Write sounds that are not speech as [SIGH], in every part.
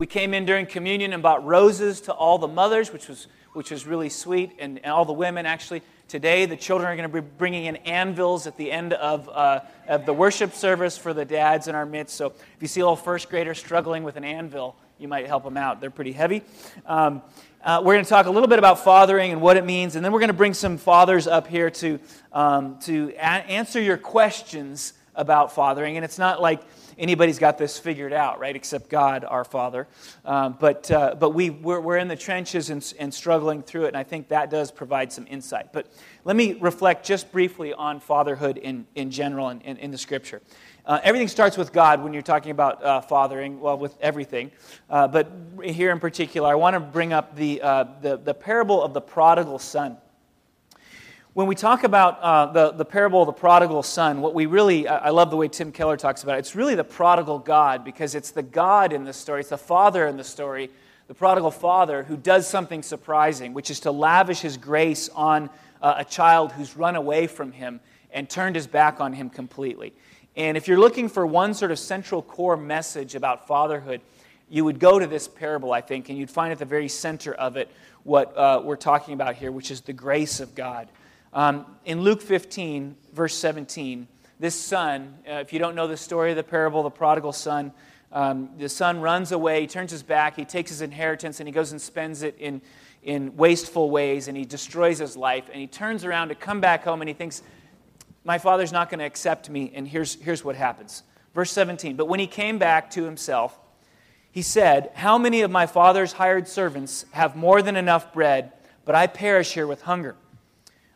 We came in during communion and bought roses to all the mothers, which was, which was really sweet, and, and all the women actually. Today, the children are going to be bringing in anvils at the end of, uh, of the worship service for the dads in our midst. So if you see a little first grader struggling with an anvil, you might help them out. They're pretty heavy. Um, uh, we're going to talk a little bit about fathering and what it means, and then we're going to bring some fathers up here to, um, to a- answer your questions about fathering. And it's not like anybody's got this figured out, right, except God, our Father. Um, but uh, but we, we're, we're in the trenches and, and struggling through it, and I think that does provide some insight. But let me reflect just briefly on fatherhood in, in general and in, in the Scripture. Uh, everything starts with God when you're talking about uh, fathering, well, with everything. Uh, but here in particular, I want to bring up the, uh, the, the parable of the prodigal son. When we talk about uh, the, the parable of the prodigal son, what we really, I love the way Tim Keller talks about it, it's really the prodigal God because it's the God in the story, it's the father in the story, the prodigal father who does something surprising, which is to lavish his grace on uh, a child who's run away from him and turned his back on him completely. And if you're looking for one sort of central core message about fatherhood, you would go to this parable, I think, and you'd find at the very center of it what uh, we're talking about here, which is the grace of God. Um, in Luke 15, verse 17, this son, uh, if you don't know the story of the parable of the prodigal son, um, the son runs away, he turns his back, he takes his inheritance, and he goes and spends it in, in wasteful ways, and he destroys his life. And he turns around to come back home, and he thinks, My father's not going to accept me. And here's, here's what happens. Verse 17 But when he came back to himself, he said, How many of my father's hired servants have more than enough bread, but I perish here with hunger?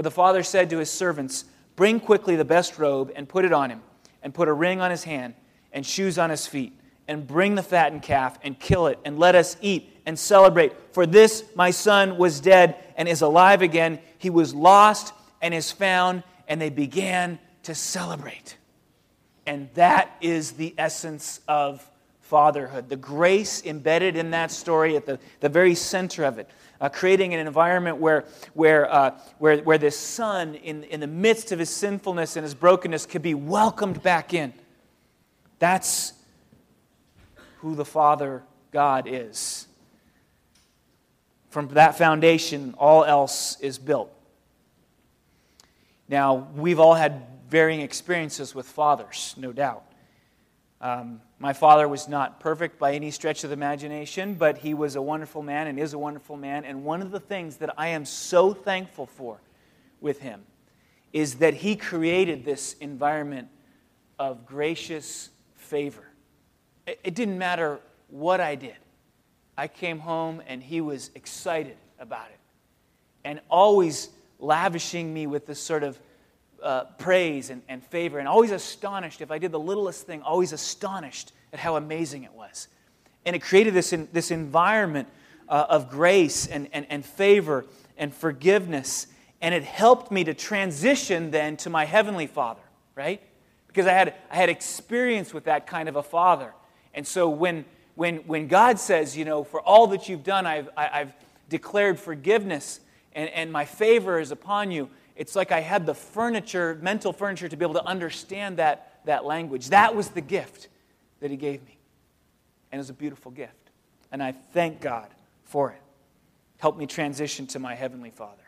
But the father said to his servants, Bring quickly the best robe and put it on him, and put a ring on his hand and shoes on his feet, and bring the fattened calf and kill it, and let us eat and celebrate. For this my son was dead and is alive again. He was lost and is found, and they began to celebrate. And that is the essence of fatherhood. The grace embedded in that story at the, the very center of it uh, creating an environment where, where, uh, where, where this son, in, in the midst of his sinfulness and his brokenness, could be welcomed back in. That's who the Father God is. From that foundation, all else is built. Now, we've all had varying experiences with fathers, no doubt. Um, my father was not perfect by any stretch of the imagination, but he was a wonderful man and is a wonderful man. And one of the things that I am so thankful for with him is that he created this environment of gracious favor. It, didn't matter what I did, I came home and he was excited about it and always lavishing me with this sort of uh, praise and, and favor, and always astonished. If I did the littlest thing, always astonished at how amazing it was. And it created this, in, this environment uh, of grace and, and, and favor and forgiveness. And it helped me to transition then to my Heavenly Father, right? Because I had, I had experience with that kind of a Father. And so when, when, when God says, you know, for all that you've done, I've, I, have i have declared forgiveness and, and my favor is upon you, it's like I had the furniture, mental furniture, to be able to understand that, that language. That was the gift that He gave me. And it was a beautiful gift. And I thank God for it. Helped me transition to my Heavenly Father.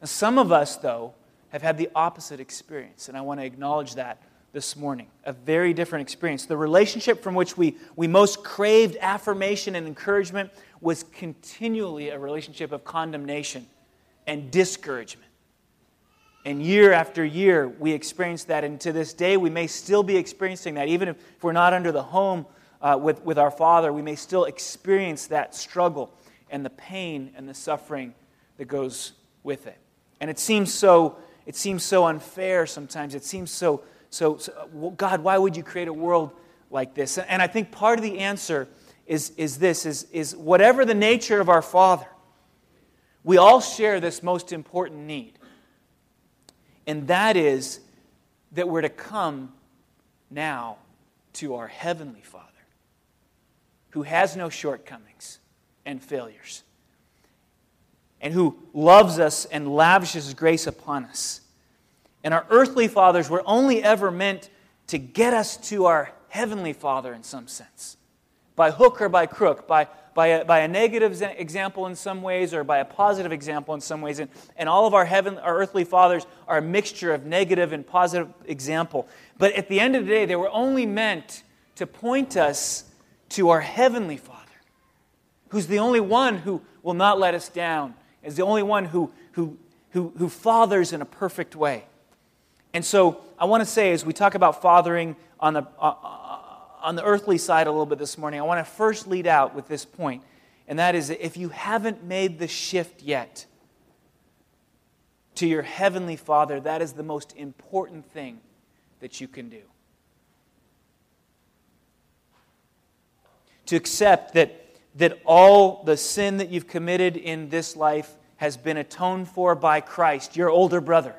Now, some of us, though, have had the opposite experience, and I want to acknowledge that this morning. A very different experience. The relationship from which we, we most craved affirmation and encouragement was continually a relationship of condemnation and discouragement. And year after year, we experience that. And to this day, we may still be experiencing that. Even if we're not under the home uh, with, with our Father, we may still experience that struggle and the pain and the suffering that goes with it. And it seems so, it seems so unfair sometimes. It seems so, so, so God, why would you create a world like this? And I think part of the answer is, is this is, is whatever the nature of our Father, we all share this most important need. And that is that we're to come now to our Heavenly Father, who has no shortcomings and failures, and who loves us and lavishes grace upon us. And our earthly fathers were only ever meant to get us to our Heavenly Father in some sense, by hook or by crook, by, by, a, by a negative example in some ways or by a positive example in some ways. And, and all of our, heaven, our earthly fathers are a mixture of negative and positive example. But at the end of the day, they were only meant to point us to our Heavenly Father, who's the only one who will not let us down, is the only one who, who, who, who fathers in a perfect way. And so I want to say, as we talk about fathering on the, uh, on the earthly side a little bit this morning, I want to first lead out with this point, and that is that if you haven't made the shift yet to your heavenly Father, that is the most important thing that you can do. To accept that, that all the sin that you've committed in this life has been atoned for by Christ, your older brother.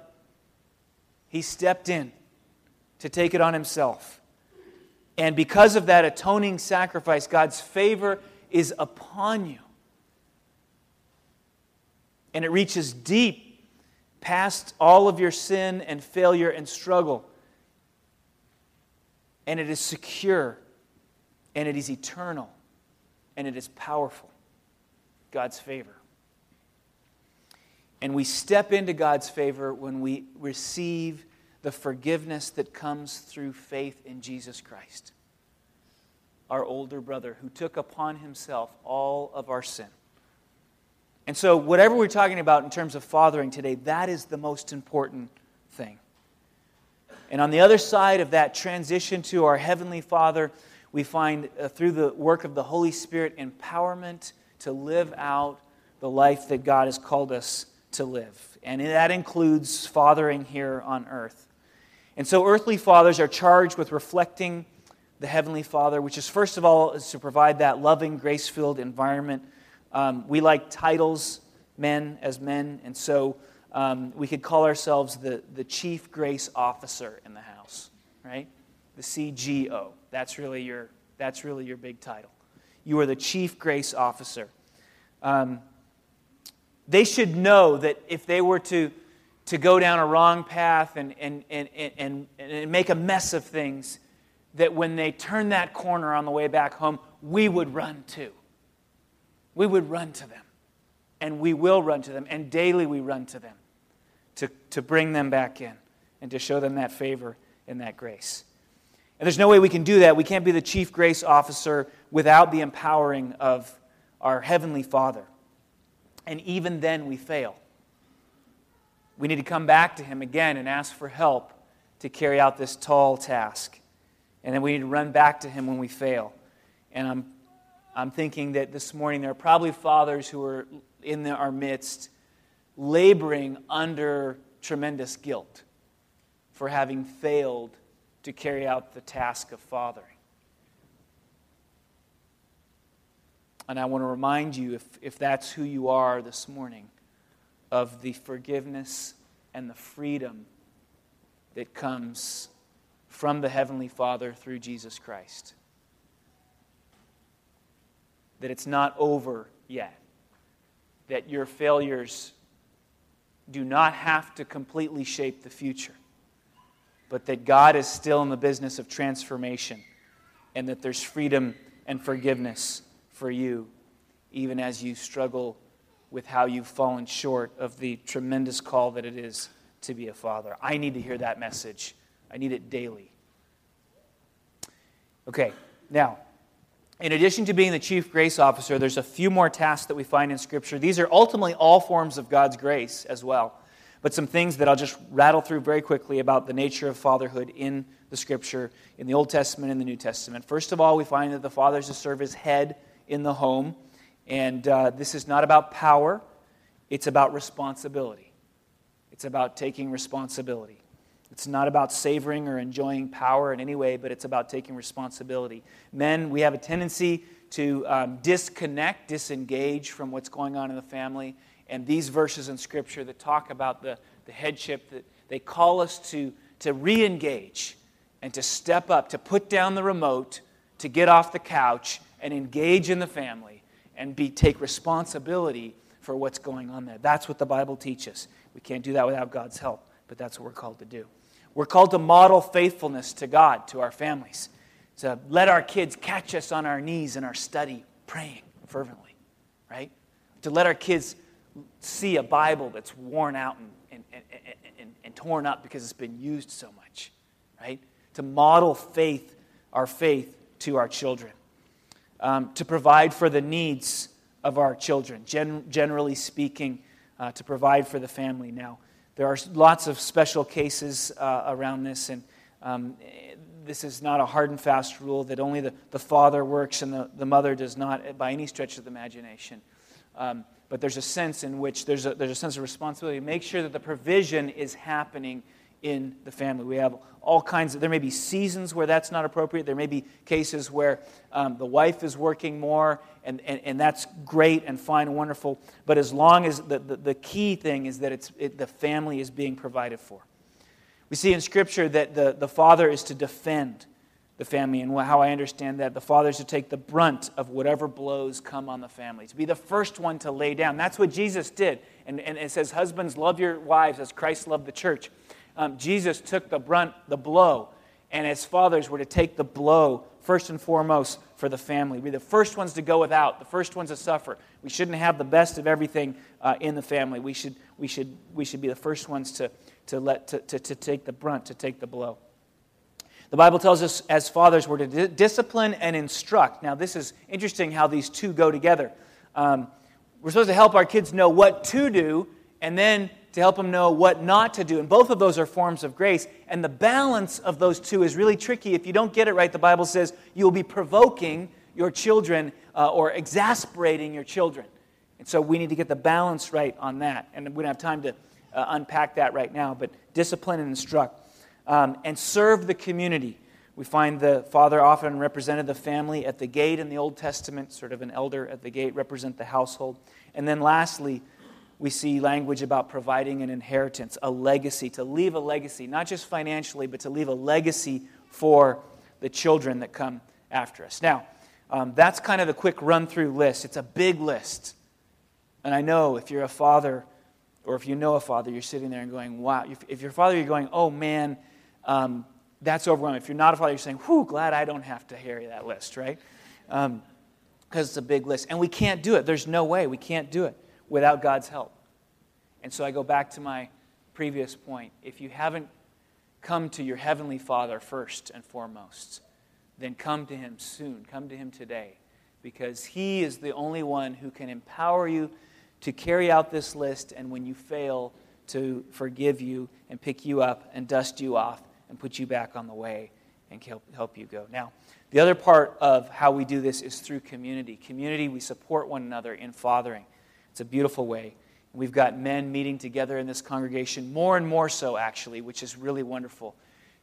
He stepped in to take it on himself. And because of that atoning sacrifice, God's favor is upon you. And it reaches deep past all of your sin and failure and struggle. And it is secure, and it is eternal, and it is powerful. God's favor. And we step into God's favor when we receive the forgiveness that comes through faith in Jesus Christ, our older brother, who took upon himself all of our sin. And so, whatever we're talking about in terms of fathering today, that is the most important thing. And on the other side of that transition to our Heavenly Father, we find uh, through the work of the Holy Spirit empowerment to live out the life that God has called us to live. And that includes fathering here on earth. And so earthly fathers are charged with reflecting the Heavenly Father, which is, first of all, is to provide that loving, grace filled environment. Um, we like titles, men as men, and so um, we could call ourselves the, the Chief Grace Officer in the house, right? The CGO. That's really your, that's really your big title. You are the Chief Grace Officer. Um, they should know that if they were to, to go down a wrong path and, and, and, and, and make a mess of things, that when they turn that corner on the way back home, we would run too. We would run to them. And we will run to them. And daily we run to them to, to bring them back in and to show them that favor and that grace. And there's no way we can do that. We can't be the chief grace officer without the empowering of our Heavenly Father. And even then, we fail. We need to come back to Him again and ask for help to carry out this tall task. And then we need to run back to Him when we fail. And I'm, I'm thinking that this morning there are probably fathers who are in our midst laboring under tremendous guilt for having failed to carry out the task of fathering. And I want to remind you, if, if that's who you are this morning, of the forgiveness and the freedom that comes from the Heavenly Father through Jesus Christ. That it's not over yet. That your failures do not have to completely shape the future, but that God is still in the business of transformation and that there's freedom and forgiveness for you, even as you struggle with how you've fallen short of the tremendous call that it is to be a father. I need to hear that message. I need it daily. Okay, now, in addition to being the chief grace officer, there's a few more tasks that we find in Scripture. These are ultimately all forms of God's grace as well. But some things that I'll just rattle through very quickly about the nature of fatherhood in the Scripture, in the Old Testament and the New Testament. First of all, we find that the father is to serve as head in the home. And uh, this is not about power, it's about responsibility. It's about taking responsibility. It's not about savoring or enjoying power in any way, but it's about taking responsibility. Men, we have a tendency to um, disconnect, disengage from what's going on in the family. And these verses in Scripture that talk about the, the headship, that they call us to, to re engage and to step up, to put down the remote, to get off the couch and engage in the family and be, take responsibility for what's going on there. That's what the Bible teaches. We can't do that without God's help, but that's what we're called to do. We're called to model faithfulness to God, to our families, to let our kids catch us on our knees in our study, praying fervently, right? To let our kids see a Bible that's worn out and, and, and, and, torn up because it's been used so much, right? To model faith, our faith, to our children. Um, to provide for the needs of our children, gen- generally speaking, uh, to provide for the family. Now, there are lots of special cases uh, around this, and um, this is not a hard and fast rule that only the, the father works and the, the mother does not by any stretch of the imagination. Um, but there's a sense in which there's a, there's a sense of responsibility to make sure that the provision is happening in the family. We have all kinds of, there may be seasons where that's not appropriate. There may be cases where um, the wife is working more, and, and, and that's great and fine and wonderful. But as long as the, the, the key thing is that it's, it, the family is being provided for. We see in Scripture that the, the father is to defend the family, and how I understand that, the father is to take the brunt of whatever blows come on the family, to be the first one to lay down. That's what Jesus did. And, and it says, Husbands, love your wives as Christ loved the church um, Jesus took the brunt, the blow, and as fathers were to take the blow first and foremost for the family. We're the first ones to go without, the first ones to suffer. We shouldn't have the best of everything uh, in the family. We should, we, should, we should be the first ones to, to, let, to, to, to take the brunt, to take the blow. The Bible tells us as fathers we're to di- discipline and instruct. Now, this is interesting how these two go together. Um, we're supposed to help our kids know what to do and then to help them know what not to do. And both of those are forms of grace. And the balance of those two is really tricky. If you don't get it right, the Bible says you will be provoking your children uh, or exasperating your children. And so we need to get the balance right on that. And we don't have time to uh, unpack that right now, but discipline and instruct. Um, and serve the community. We find the father often represented the family at the gate in the Old Testament, sort of an elder at the gate, represent the household. And then lastly, we see language about providing an inheritance, a legacy, to leave a legacy, not just financially, but to leave a legacy for the children that come after us. Now, um, that's kind of the quick run through list. It's a big list. And I know if you're a father, or if you know a father, you're sitting there and going, wow. If, if you're a father, you're going, oh man, um, that's overwhelming. If you're not a father, you're saying, whew, glad I don't have to carry that list, right? Because um, it's a big list. And we can't do it. There's no way. We can't do it without God's help. And so I go back to my previous point. If you haven't come to your Heavenly Father first and foremost, then come to Him soon. Come to Him today because He is the only one who can empower you to carry out this list and when you fail, to forgive you and pick you up and dust you off and put you back on the way and help, you go. Now, the other part of how we do this is through community. Community, we support one another in fathering. It's a beautiful way. We've got men meeting together in this congregation, more and more so, actually, which is really wonderful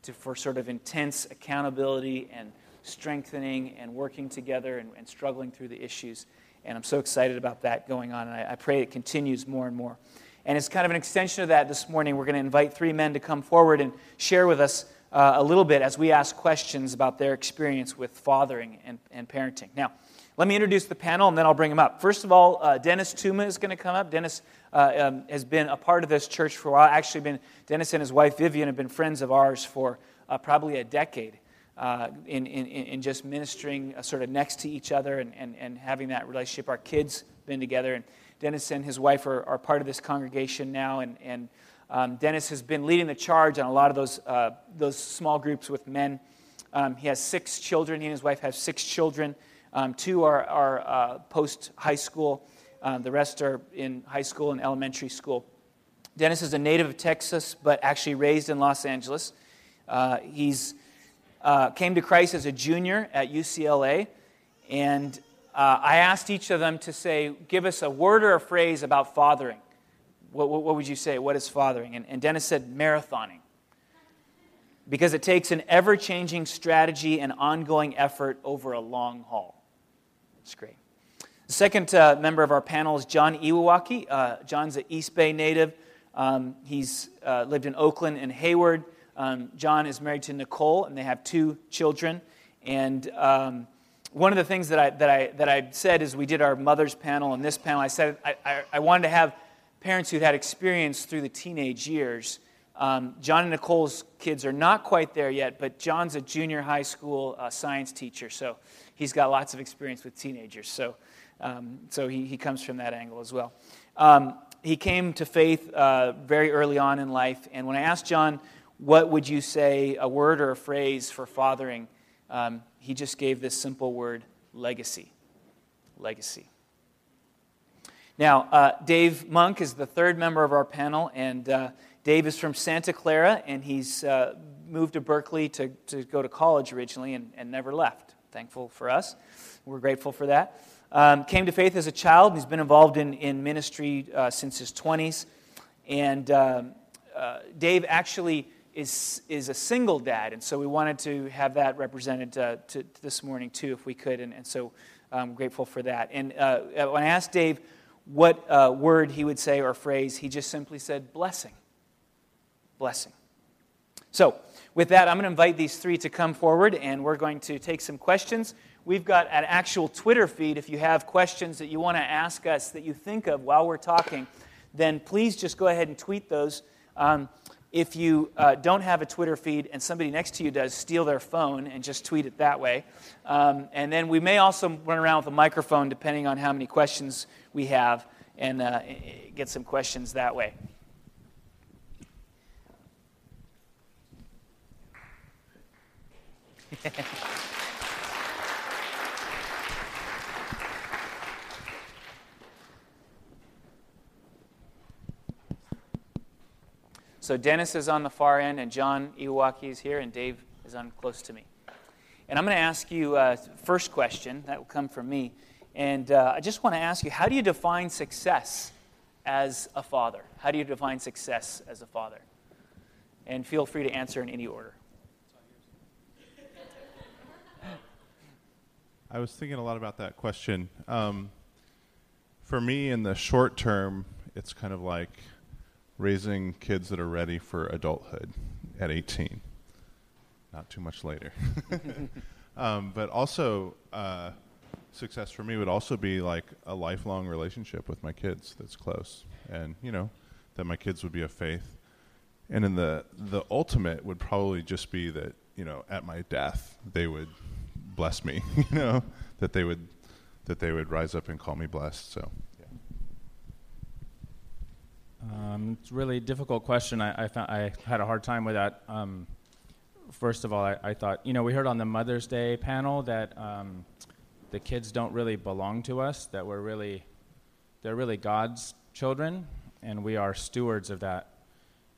to, for sort of intense accountability and strengthening and working together and, and struggling through the issues. And I'm so excited about that going on. And I, I pray it continues more and more. And it's kind of an extension of that this morning. We're going to invite three men to come forward and share with us uh, a little bit as we ask questions about their experience with fathering and, and parenting. Now, let me introduce the panel and then I'll bring them up. First of all, uh, Dennis Tuma is going to come up. Dennis uh, um, has been a part of this church for a while. Actually, been Dennis and his wife Vivian have been friends of ours for uh, probably a decade uh, in, in, in just ministering uh, sort of next to each other and, and, and having that relationship. Our kids been together, and Dennis and his wife are, are part of this congregation now. And, and um, Dennis has been leading the charge on a lot of those, uh, those small groups with men. Um, he has six children. He and his wife have six children. Um, two are, are uh, post high school, um, the rest are in high school and elementary school. Dennis is a native of Texas, but actually raised in Los Angeles. Uh, he's uh, came to Christ as a junior at UCLA, and uh, I asked each of them to say, give us a word or a phrase about fathering. What, what, what would you say? What is fathering? And, and Dennis said, marathoning because it takes an ever changing strategy and ongoing effort over a long haul. It's great. The second uh, member of our panel is John Iwawaki. Uh, John's an East Bay native. Um, he's uh, lived in Oakland and Hayward. Um, John is married to Nicole, and they have two children. And um, one of the things that I, that, I, that I said is we did our mother's panel and this panel, I said I, I, I wanted to have parents who'd had experience through the teenage years. Um, John and Nicole's kids are not quite there yet, but John's a junior high school uh, science teacher, so he's got lots of experience with teenagers. So, um, so he, he comes from that angle as well. Um, he came to faith uh, very early on in life, and when I asked John, what would you say, a word or a phrase for fathering, um, he just gave this simple word legacy. Legacy. Now, uh, Dave Monk is the third member of our panel, and uh, Dave is from Santa Clara, and he's uh, moved to Berkeley to, to go to college originally and, and never left. Thankful for us. We're grateful for that. Um, came to faith as a child. And he's been involved in, in ministry uh, since his 20s. And um, uh, Dave actually is, is a single dad, and so we wanted to have that represented uh, to, to this morning too, if we could. And, and so I'm grateful for that. And uh, when I asked Dave, what uh, word he would say or phrase, he just simply said, blessing. Blessing. So, with that, I'm going to invite these three to come forward and we're going to take some questions. We've got an actual Twitter feed. If you have questions that you want to ask us that you think of while we're talking, then please just go ahead and tweet those. Um, if you uh, don't have a Twitter feed and somebody next to you does, steal their phone and just tweet it that way. Um, and then we may also run around with a microphone depending on how many questions we have and uh, get some questions that way. [LAUGHS] So Dennis is on the far end, and John Iwawaki is here, and Dave is on close to me. And I'm going to ask you a uh, first question that will come from me. And uh, I just want to ask you how do you define success as a father? How do you define success as a father? And feel free to answer in any order. I was thinking a lot about that question. Um, for me, in the short term, it's kind of like raising kids that are ready for adulthood at 18. Not too much later. [LAUGHS] um, but also, uh, success for me would also be like a lifelong relationship with my kids that's close, and you know, that my kids would be of faith. And in the the ultimate would probably just be that you know, at my death, they would bless me. [LAUGHS] you know, that they would that they would rise up and call me blessed. So. Um, it's really difficult question. I, I, found, I, had a hard time with that. Um, first of all, I, I, thought, you know, we heard on the Mother's Day panel that um, the kids don't really belong to us, that we're really, they're really God's children, and we are stewards of that.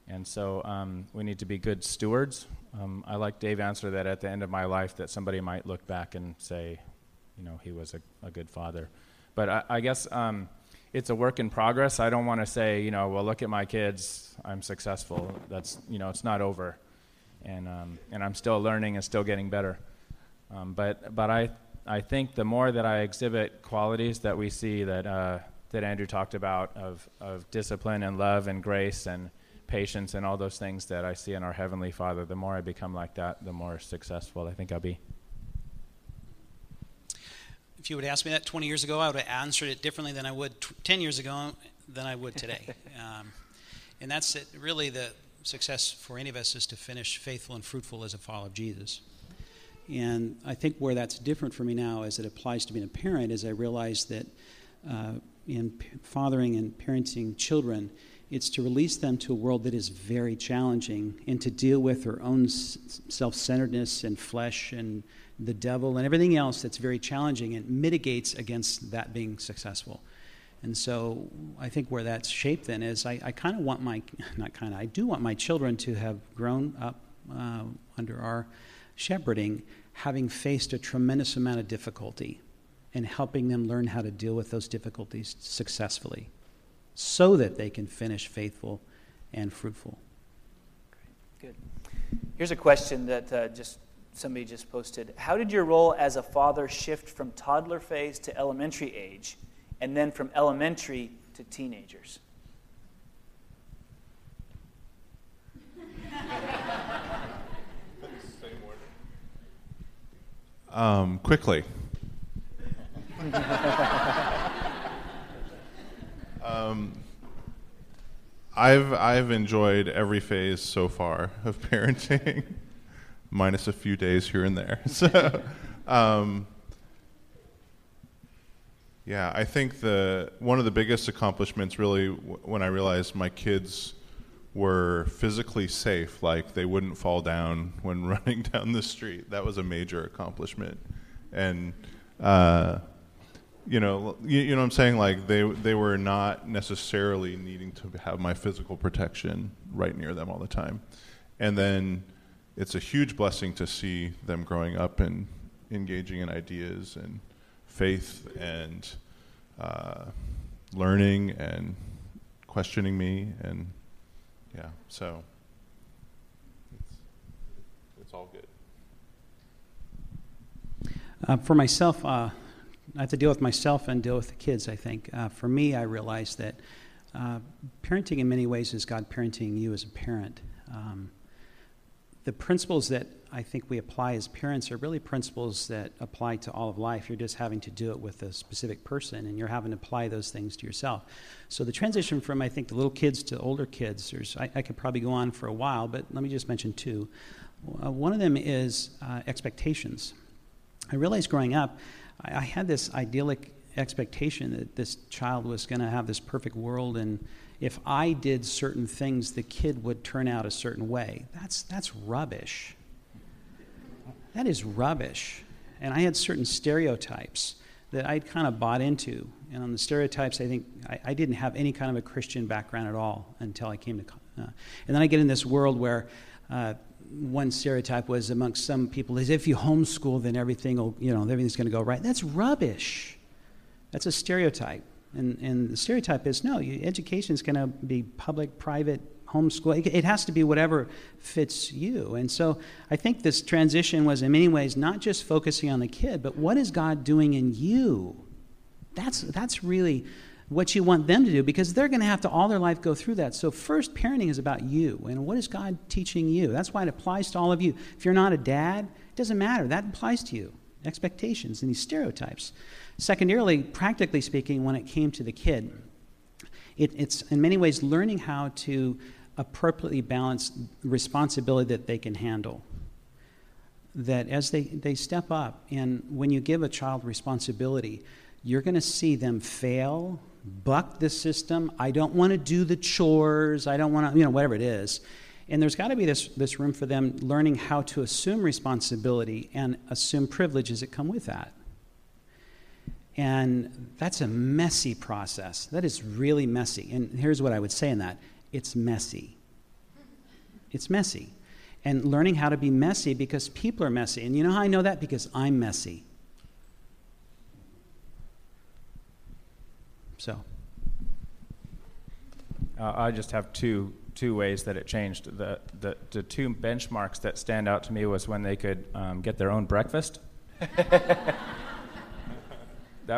And so um, we need to be good stewards. Um, I like Dave answer that at the end of my life, that somebody might look back and say, you know, he was a, a good father. But I, I guess um, it's a work in progress. I don't want to say, you know, well, look at my kids, I'm successful. That's, you know, it's not over, and um, and I'm still learning and still getting better. Um, but but I I think the more that I exhibit qualities that we see that uh, that Andrew talked about of of discipline and love and grace and patience and all those things that I see in our heavenly Father, the more I become like that, the more successful I think I'll be if you would ask me that 20 years ago, I would have answered it differently than I would t- 10 years ago than I would today. [LAUGHS] um, and that's it, really the success for any of us is to finish faithful and fruitful as a follower of Jesus. And I think where that's different for me now as it applies to being a parent is I realize that uh, in p- fathering and parenting children, it's to release them to a world that is very challenging and to deal with their own self centeredness and flesh and the devil and everything else that's very challenging and mitigates against that being successful. And so I think where that's shaped then is I, I kind of want my, [LAUGHS] not kind of, I do want my children to have grown up uh, under our shepherding, having faced a tremendous amount of difficulty and helping them learn how to deal with those difficulties successfully so that they can finish faithful and fruitful. Good. Here's a question that uh, just somebody just posted, how did your role as a father shift from toddler phase to elementary age, and then from elementary to teenagers? Um, quickly. [LAUGHS] um, I've I've enjoyed every phase so far of [LAUGHS] parenting, minus a few days here and there. [LAUGHS] So, um, yeah, I think the one of the biggest accomplishments really w- when I realized my kids were physically safe, like they wouldn't fall down when [LAUGHS] running down the street. That was a major accomplishment, and. Uh, you know, you, you, know what I'm saying? Like they they were not necessarily needing to have my physical protection right near them all the time, and then it's a huge blessing to see them growing up and engaging in ideas and faith and uh, learning and questioning me and yeah, so it's, it's all good. Uh, for myself, uh, I have to deal with myself and deal with the kids, I think. Uh, for me, I realized that uh, parenting in many ways is God parenting you as a parent. Um, the principles that I think we apply as parents are really principles that apply to all of life. You're just having to do it with a specific person, and you're having to apply those things to yourself. So the transition from I think the little kids to older kids, there's I, I could probably go on for a while, but let me just mention two. Uh, one of them is uh, expectations. I realized growing up I, I had this idyllic expectation that this child was going to have this perfect world and if I did certain things, the kid would turn out a certain way. That's, that's rubbish. That is rubbish. And I had certain stereotypes that I'd kind of bought into. And on the stereotypes, I think I, I didn't have any kind of a Christian background at all until I came to. Uh, and then I get in this world where uh, one stereotype was amongst some people is if you homeschool, then everything will, you know, everything's going to go right. That's rubbish. That's a stereotype. And, and the stereotype is no, education is going to be public, private, homeschool. It, it has to be whatever fits you. And so I think this transition was in many ways not just focusing on the kid, but what is God doing in you? That's, that's really what you want them to do because they're going to have to all their life go through that. So, first, parenting is about you. And what is God teaching you? That's why it applies to all of you. If you're not a dad, it doesn't matter. That applies to you. Expectations and these stereotypes. Secondarily, practically speaking, when it came to the kid, it, it's in many ways learning how to appropriately balance responsibility that they can handle. That as they, they step up, and when you give a child responsibility, you're going to see them fail buck the system. I don't want to do the chores. I don't want to, you know, whatever it is. And there's got to be this, this room for them learning how to assume responsibility and assume privileges that come with that. And that's a messy process. That is really messy. And here's what I would say in that it's messy. It's messy. And learning how to be messy because people are messy. And you know how I know that? Because I'm messy. So. Uh, I just have two two ways that it changed. The, the, the two benchmarks that stand out to me was when they could um, get their own breakfast. [LAUGHS] that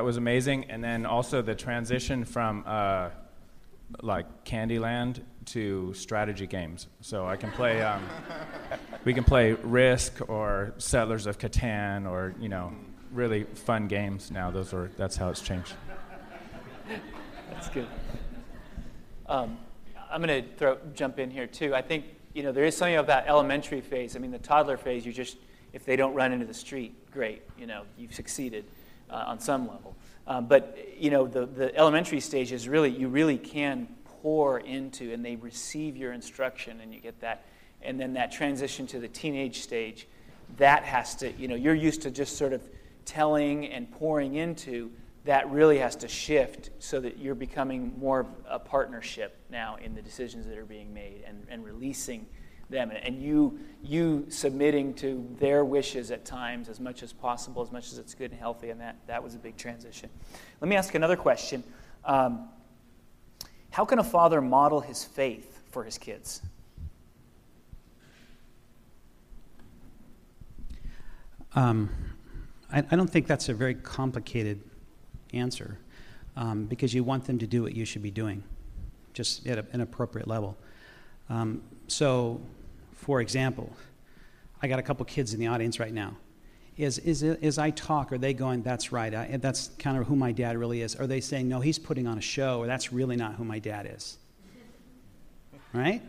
was amazing, and then also the transition from uh, like Candyland to strategy games. So I can play. Um, we can play Risk or Settlers of Catan or you know really fun games now. Those are that's how it's changed. That's good. Um, I'm going to jump in here too. I think you know there is something about elementary phase. I mean, the toddler phase, you just if they don't run into the street, great. You know, you've succeeded uh, on some level. Um, but you know, the the elementary stage is really you really can pour into, and they receive your instruction, and you get that. And then that transition to the teenage stage, that has to you know you're used to just sort of telling and pouring into that really has to shift so that you're becoming more of a partnership now in the decisions that are being made and, and releasing them. And you you submitting to their wishes at times as much as possible as much as it's good and healthy and that that was a big transition. Let me ask another question. Um, how can a father model his faith for his kids? Um, I, I, don't think that's a very complicated answer um, because you want them to do what you should be doing, just at a, an appropriate level. Um, so, for example, I got a couple kids in the audience right now. Is, is, as I talk, are they going, that's right, I, that's kind of who my dad really is? Are they saying, no, he's putting on a show, or that's really not who my dad is? [LAUGHS] Right?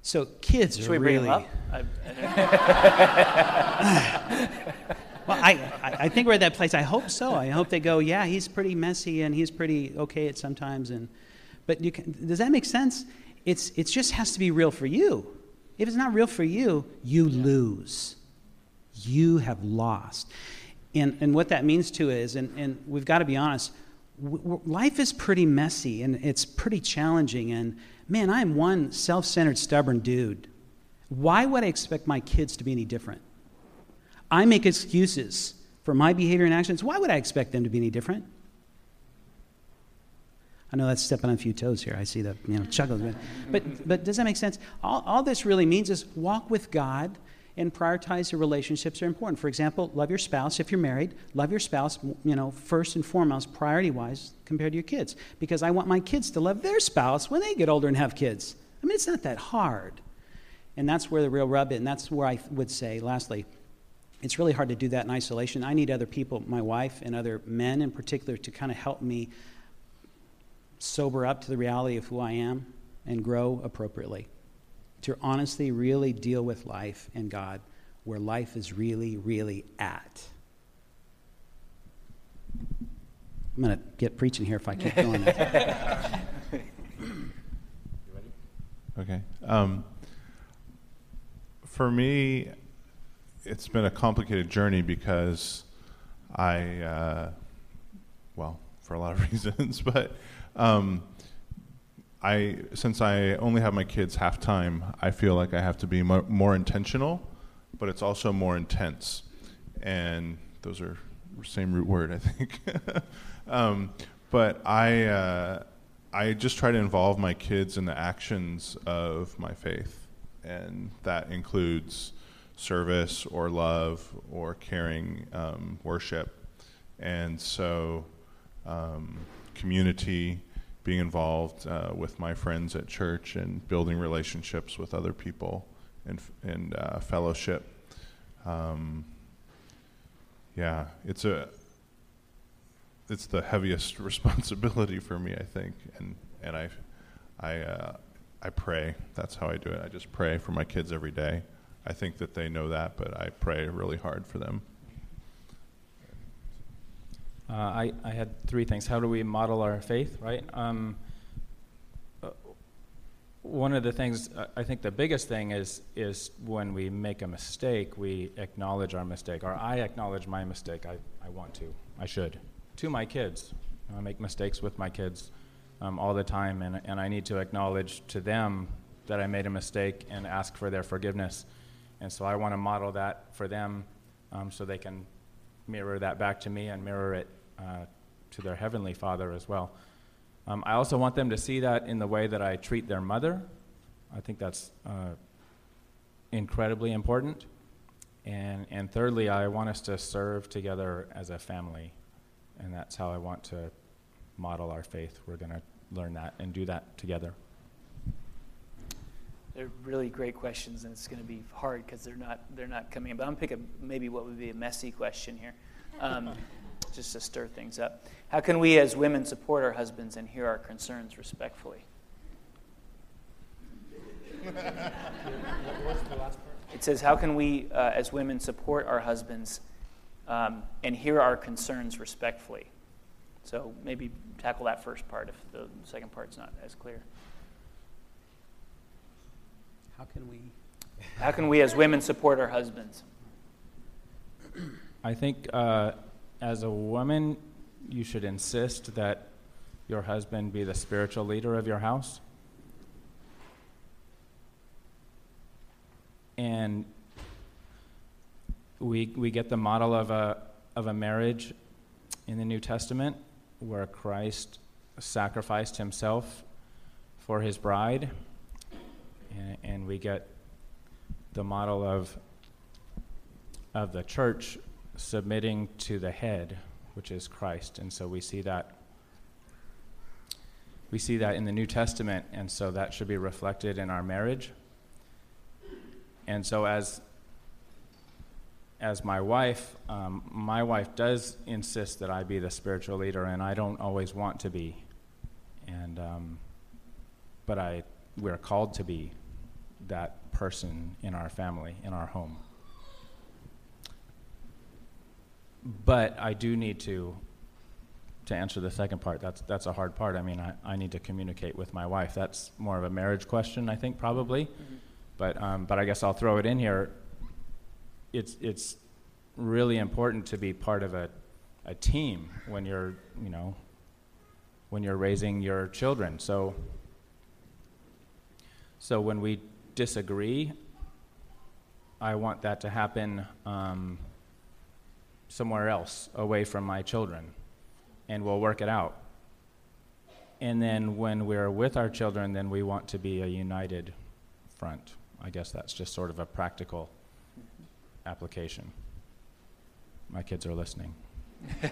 So kids Should are we bring really. Up? [LAUGHS] [LAUGHS] well, I, I think we're at that place. I hope so. I hope they go, yeah, he's pretty messy and he's pretty okay at sometimes. And, but you can, does that make sense? It's, it just has to be real for you. If it's not real for you, you yeah. lose. You have lost. And, and what that means to is, and, and we've got to be honest, life is pretty messy and it's pretty challenging. And man, I'm one self centered, stubborn dude. Why would I expect my kids to be any different? I make excuses for my behavior and actions. Why would I expect them to be any different? I know that's stepping on a few toes here. I see the you know chuckles, but but does that make sense? All, all this really means is walk with God and prioritize your relationships are important. For example, love your spouse if you're married. Love your spouse, you know, first and foremost, priority wise, compared to your kids, because I want my kids to love their spouse when they get older and have kids. I mean, it's not that hard, and that's where the real rub is. And that's where I would say, lastly, it's really hard to do that in isolation. I need other people, my wife and other men in particular, to kind of help me sober up to the reality of who I am and grow appropriately. To honestly, really deal with life and God where life is really, really at. I'm going to get preaching here if I keep going. [LAUGHS] okay. Um, for me, it's been a complicated journey because I, uh, well, for a lot of [LAUGHS] reasons, but um, I since I only have my kids half time, I feel like I have to be mo- more intentional, but it's also more intense, and those are same root word, I think. [LAUGHS] um, but I uh, I just try to involve my kids in the actions of my faith, and that includes service or love or caring um, worship, and so um, community, being involved uh, with my friends at church and building relationships with other people and, and uh, fellowship. Um, yeah, it's a it's the heaviest [LAUGHS] responsibility for me, I think, and and I I uh, I pray. That's how I do it. I just pray for my kids every day. I think that they know that, but I pray really hard for them. Uh, I, I had three things. How do we model our faith, right? Um, uh, one of the things, uh, I think the biggest thing is, is when we make a mistake, we acknowledge our mistake, or I acknowledge my mistake. I, I want to, I should, to my kids. I make mistakes with my kids um, all the time, and, and I need to acknowledge to them that I made a mistake and ask for their forgiveness. And so I want to model that for them um, so they can mirror that back to me and mirror it uh, to their heavenly Father as well. Um, I also want them to see that in the way that I treat their mother. I think that's uh, incredibly important. And, and thirdly, I want us to serve together as a family. And that's how I want to model our faith. We're going to learn that and do that together. They're really great questions, and it's going to be hard because they're not they're not coming in. But I'm picking maybe what would be a messy question here. Um, [LAUGHS] just to stir things up. How can we as women support our husbands and hear our concerns respectfully? [LAUGHS] it says, How can we uh, as women support our husbands um, and hear our concerns respectfully? So maybe tackle that first part if the second part's not as clear. How can we? How can we as women support our husbands? I think uh, as a woman, you should insist that your husband be the spiritual leader of your house. And we, we get the model of a, of a marriage in the New Testament where Christ sacrificed himself for his bride. And, and we get the model of of the church submitting to the head, which is Christ. And so we see that we see that in the New Testament, and so that should be reflected in our marriage. And so as as my wife, um, my wife does insist that I be the spiritual leader, and I don't always want to be. And um, but I we're called to be that person in our family, in our home. But I do need to to answer the second part. That's that's a hard part. I mean, I, I need to communicate with my wife. That's more of a marriage question, I think, probably. Mm-hmm. But um, but I guess I'll throw it in here. It's it's really important to be part of a a team when you're you know when you're raising your children. So so when we disagree, I want that to happen um, somewhere else, away from my children, and we'll work it out. And then when we're with our children, then we want to be a united front. I guess that's just sort of a practical application. My kids are listening. [LAUGHS]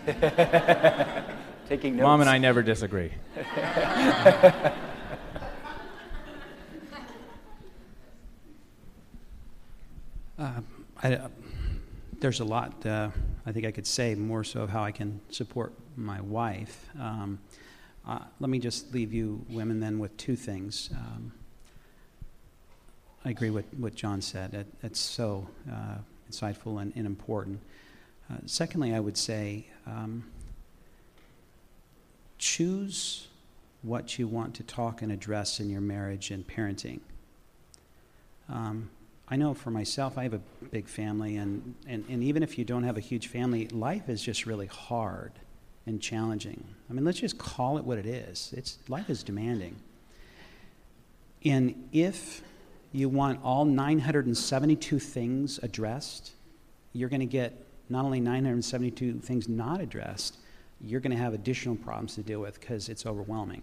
Taking notes. Mom and I never disagree. [LAUGHS] Uh, I, there's a lot uh, I think I could say more so of how I can support my wife. Um, uh, let me just leave you women then with two things. Um, I agree with what John said. It, it's so uh, insightful and, and important. Secondly, I would say um, choose what you want to talk and address in your marriage and parenting. Um, I know for myself, I have a big family, and, and, and even if you don't have a huge family, life is just really hard and challenging. I mean, let's just call it what it is. It's, life is demanding. And if you want all 972 things addressed, you're going to get not only 972 things not addressed, you're going to have additional problems to deal with because it's overwhelming.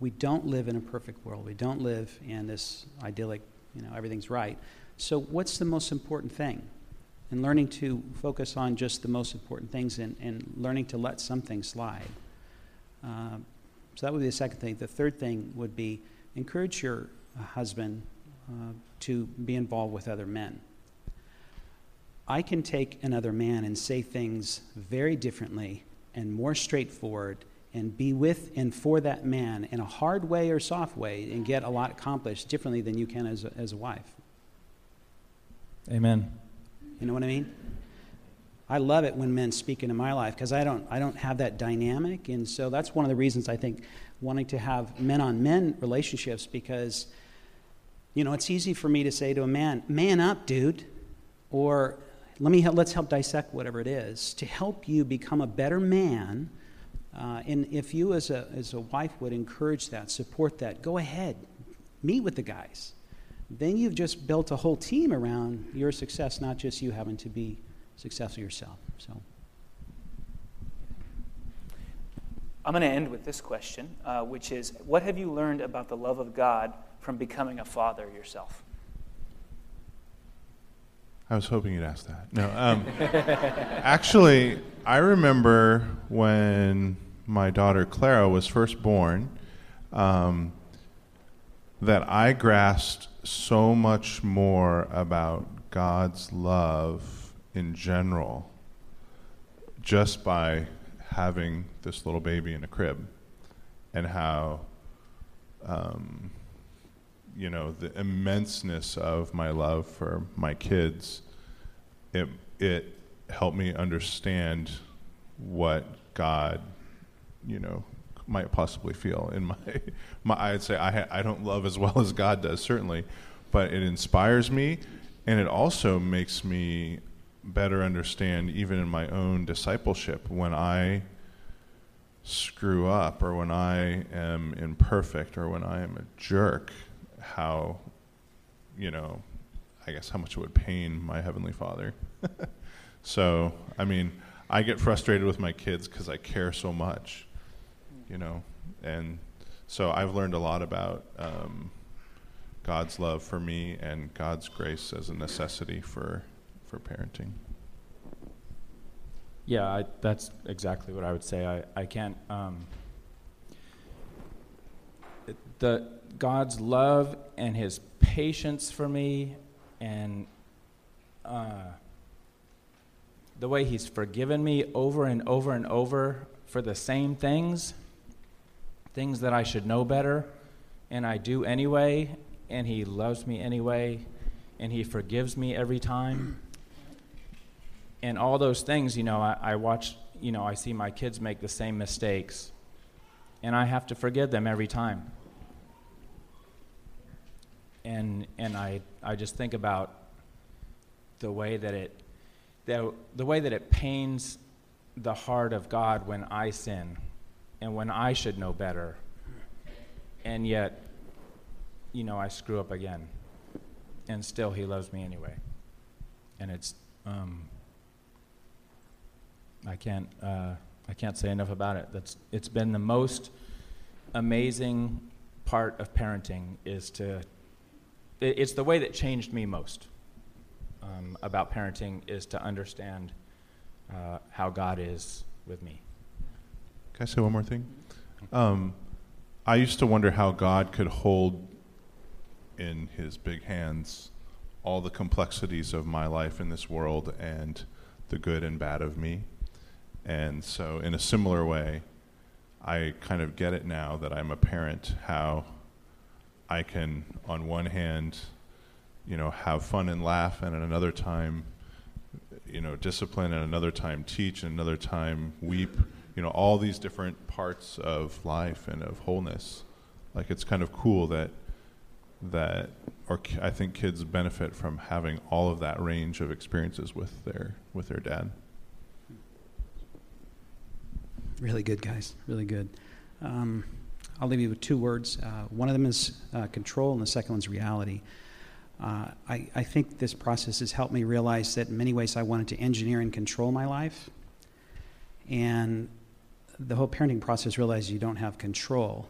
We don't live in a perfect world. We don't live in this idyllic you know, everything's right. So, what's the most important thing? And learning to focus on just the most important things and, and learning to let some things slide. Uh, so, that would be the second thing. The third thing would be encourage your husband uh, to be involved with other men. I can take another man and say things very differently and more straightforward and be with and for that man in a hard way or soft way and get a lot accomplished differently than you can as a, as a wife. Amen. You know what I mean? I love it when men speak into my life because I don't, I don't have that dynamic. And so that's one of the reasons I think wanting to have men on men relationships because, you know, it's easy for me to say to a man, man up, dude. Or let me, let's help dissect whatever it is to help you become a better man uh, and if you, as a, as a wife, would encourage that, support that, go ahead, meet with the guys. Then you've just built a whole team around your success, not just you having to be successful yourself. So. I'm going to end with this question, uh, which is What have you learned about the love of God from becoming a father yourself? I was hoping you'd ask that. No, um, [LAUGHS] actually, I remember when my daughter Clara was first born, um, that I grasped so much more about God's love in general just by having this little baby in a crib and how, um, you know, the immenseness of my love for my kids, it, it helped me understand what God you know might possibly feel in my, [LAUGHS] my I'd say I, I don't love as well as God does certainly but it inspires me and it also makes me better understand even in my own discipleship when I screw up or when I am imperfect or when I am a jerk how you know I guess how much it would pain my heavenly father. [LAUGHS] So I mean I get frustrated with my kids because I care so much you know, and so I've learned a lot about um, God's love for me and God's grace as a necessity for for parenting. Yeah, I, that's exactly what I would say. I, I can't. Um, the God's love and His patience for me, and uh, the way He's forgiven me over and over and over for the same things, things that I should know better, and I do anyway, and He loves me anyway, and He forgives me every time and all those things, you know, I, I watch, you know, I see my kids make the same mistakes, and I have to forgive them every time. And and I I just think about the way that it the, the way that it pains the heart of God when I sin and when I should know better. And yet, you know, I screw up again. And still he loves me anyway. And it's um, I can't uh, I can't say enough about it. That's it's been the most amazing part of parenting is to it, it's the way that changed me most um, about parenting is to understand uh, how God is with me. Can I say one more thing? Um, I used to wonder how God could hold in His big hands all the complexities of my life in this world and the good and bad of me. And so, in a similar way, I kind of get it now that I'm a parent, how I can, on one hand, you know, have fun and laugh, and at another time, you know, discipline, and another time teach, and another time weep. You know, all these different parts of life and of wholeness. Like it's kind of cool that that, or I think kids benefit from having all of that range of experiences with their with their dad. Really good, guys. Really good. Um, I'll leave you with two words. Uh, one of them is uh, control, and the second one's reality. Uh, I, I think this process has helped me realize that in many ways I wanted to engineer and control my life. And the whole parenting process realized you don't have control.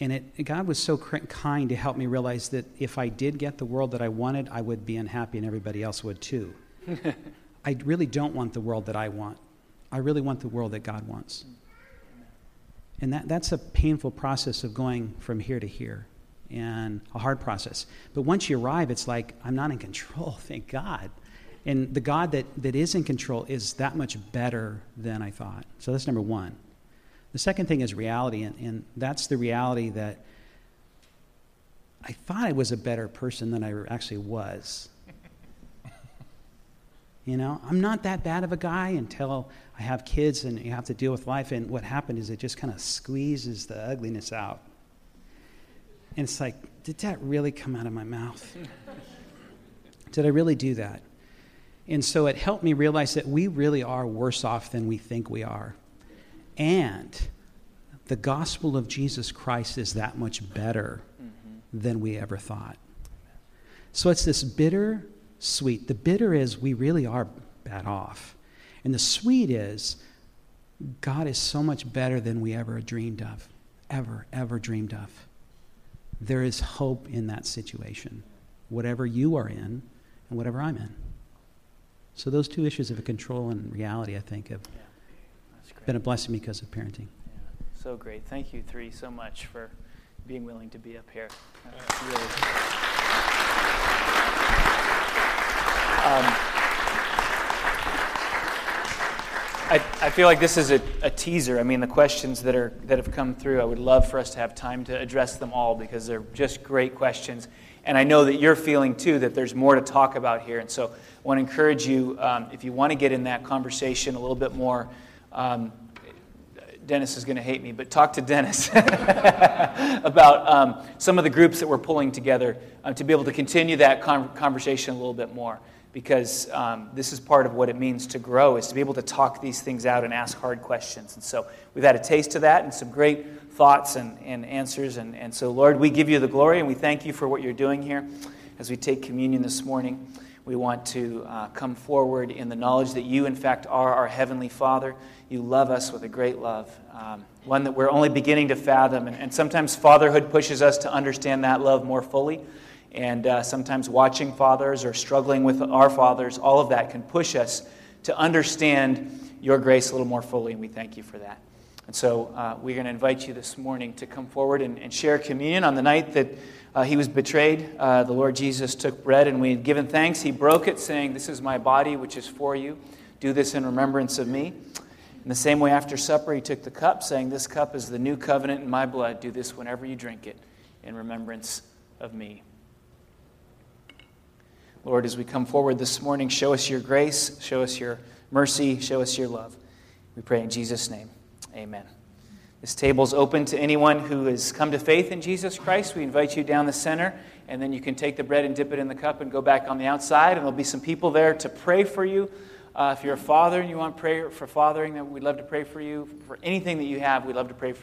And it, God was so kind to help me realize that if I did get the world that I wanted, I would be unhappy and everybody else would too. [LAUGHS] I really don't want the world that I want. I really want the world that God wants. And that, that's a painful process of going from here to here and a hard process. But once you arrive, it's like, I'm not in control, [LAUGHS] thank God. And the God that, that is in control is that much better than I thought. So that's number one. The second thing is reality, and, and that's the reality that I thought I was a better person than I actually was. [LAUGHS] You know, I'm not that bad of a guy until I have kids and you have to deal with life. And what happened is it just kind of squeezes the ugliness out. And it's like, did that really come out of my mouth? [LAUGHS] did I really do that? And so it helped me realize that we really are worse off than we think we are. And the gospel of Jesus Christ is that much better mm-hmm. than we ever thought. So it's this bitter sweet. The bitter is we really are bad off. And the sweet is God is so much better than we ever dreamed of. Ever, ever dreamed of. There is hope in that situation, whatever you are in and whatever I'm in. So, those two issues of control and reality, I think, have yeah, been a blessing because of parenting. Yeah, so great. Thank you, three, so much for being willing to be up here. Really um, I, I, feel like this is a, a, teaser. I mean, the questions that, are, that have come through, I would love for us to have time to address them all because they're just great questions. And I know that you're feeling too that there's more to talk about here. And so I want to encourage you, um, if you want to get in that conversation a little bit more, um, Dennis is going to hate me, but talk to Dennis [LAUGHS] about um, some of the groups that we're pulling together uh, to be able to continue that con- conversation a little bit more because um, this is part of what it means to grow is to be able to talk these things out and ask hard questions. And so we've had a taste of that and some great thoughts and, and answers. And, and so lord we give you the glory and we thank you for what you're doing here. As we take communion this morning we want to uh, come forward in the knowledge that you in fact are our heavenly father. You love us with a great love um, one that we're only beginning to fathom. And, and sometimes fatherhood pushes us to understand that love more fully and uh, sometimes watching fathers or struggling with our fathers, all of that can push us to understand your grace a little more fully, and we thank you for that. And so uh, we're going to invite you this morning to come forward and, and share communion on the night that uh, he was betrayed. Uh, the Lord Jesus took bread, and we had given thanks. He broke it, saying, This is my body, which is for you. Do this in remembrance of me. In the same way, after supper, he took the cup, saying, This cup is the new covenant in my blood. Do this whenever you drink it in remembrance of me. Lord, as we come forward this morning, show us your grace, show us your mercy, show us your love. We pray in Jesus' name. Amen. This table is open to anyone who has come to faith in Jesus Christ. We invite you down the center, and then you can take the bread and dip it in the cup and go back on the outside, and there'll be some people there to pray for you. Uh, if you're a father and you want prayer for fathering, then we'd love to pray for you. For anything that you have, we'd love to pray for